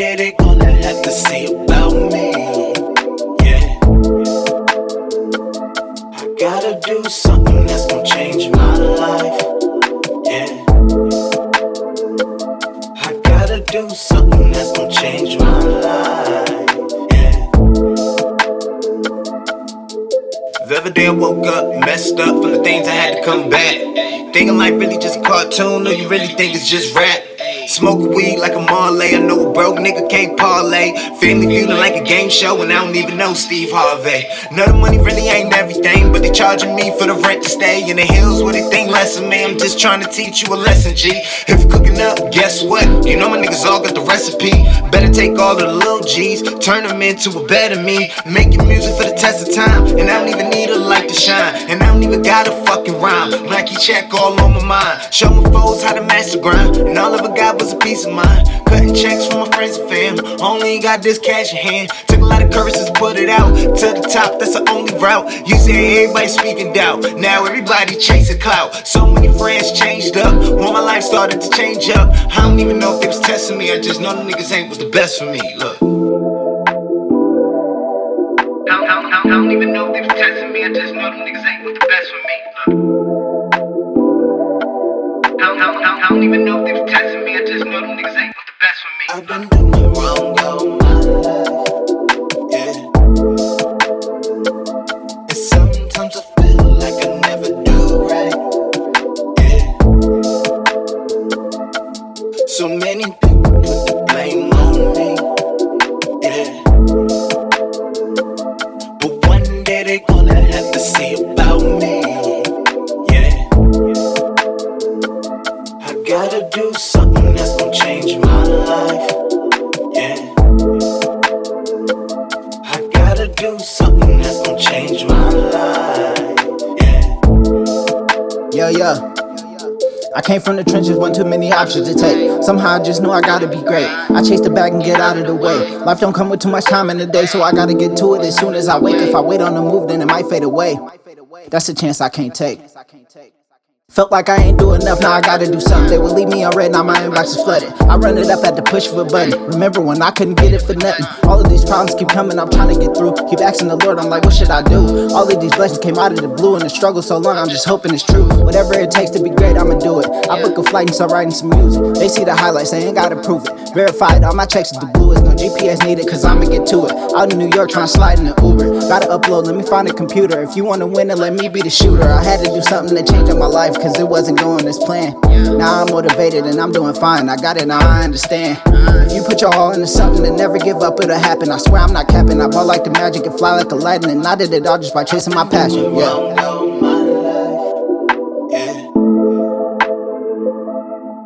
yeah, they gonna have to say about me. Yeah. I gotta do something that's gonna change my life. Yeah. I gotta do something that's gonna change my life. Yeah. The other day I woke up messed up from the things I had to come back. Thinking life really just a cartoon, or you really think it's just rap. Smoking weed like a Marley. I know a broke nigga can't parlay. Family feeling like a game show, and I don't even know Steve Harvey. Know the money really ain't everything, but they charging me for the rent to stay in the hills where they think less of me. I'm just trying to teach you a lesson, G. If you're cooking up, guess what? You know my niggas all got the recipe. Better take all of the little G's, turn them into a better me. Making music for the test of time, and I don't even need a even got a fucking rhyme. Nike check all on my mind. Show my foes how to master grind, and all of a got was a peace of mind. Cutting checks from my friends and fam. Only got this cash in hand. Took a lot of curses to put it out. To the top, that's the only route. You say everybody speaking doubt. Now everybody chasing clout. So many friends changed up. When my life started to change up. I don't even know if they was testing me. I just know the niggas ain't was the best for me. Look. I don't, I don't- I don't even know I just know them niggas ain't the best for me. Look. I don't, I don't- I don't even know if they was testing me. I just know them niggas ain't the best for me. I've been doing wrong all my life. Yeah. And sometimes I feel like I never do right. Yeah. So many people put the blame on me. Day have to see about me. Yeah. I gotta do something that's gonna change my life. Yeah. I gotta do something that's gonna change my life. Yeah. Yo, yo. I came from the trenches, one too many options to take. Somehow I just knew I gotta be great. I chase the bag and get out of the way. Life don't come with too much time in the day, so I gotta get to it as soon as I wake. If I wait on the move, then it might fade away. That's a chance I can't take. Felt like I ain't do enough, now I gotta do something. They would leave me on red, now my inbox is flooded. I run it up at the push of a button. Remember when I couldn't get it for nothing? All of these problems keep coming, I'm trying to get through. Keep asking the Lord, I'm like, what should I do? All of these blessings came out of the blue, and the struggle so long, I'm just hoping it's true. Whatever it takes to be great, I'ma do it. I book a flight and start writing some music. They see the highlights, they ain't gotta prove it. Verified, all my checks is the bluest. No GPS needed, cause I'ma get to it. Out in New York, trying to slide in the Uber. Gotta upload, let me find a computer. If you wanna win, then let me be the shooter. I had to do something to change up my life, cause it wasn't going as planned. Now I'm motivated and I'm doing fine. I got it, now I understand. If you put your all into something and never give up, it'll happen. I swear I'm not capping. I ball like the magic and fly like the lightning. I did it all just by chasing my passion. Yeah.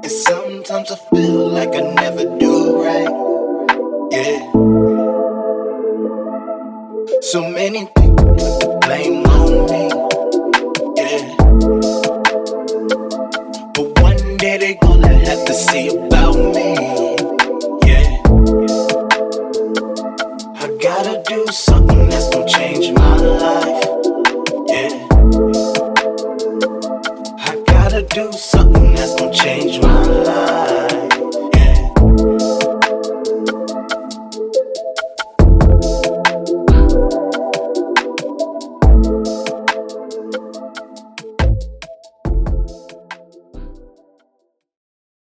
Sometimes I feel like I never do right. Yeah. So many people blame on me. gotta do something that's gonna change my life. Yeah. I gotta do something that's gonna change my life.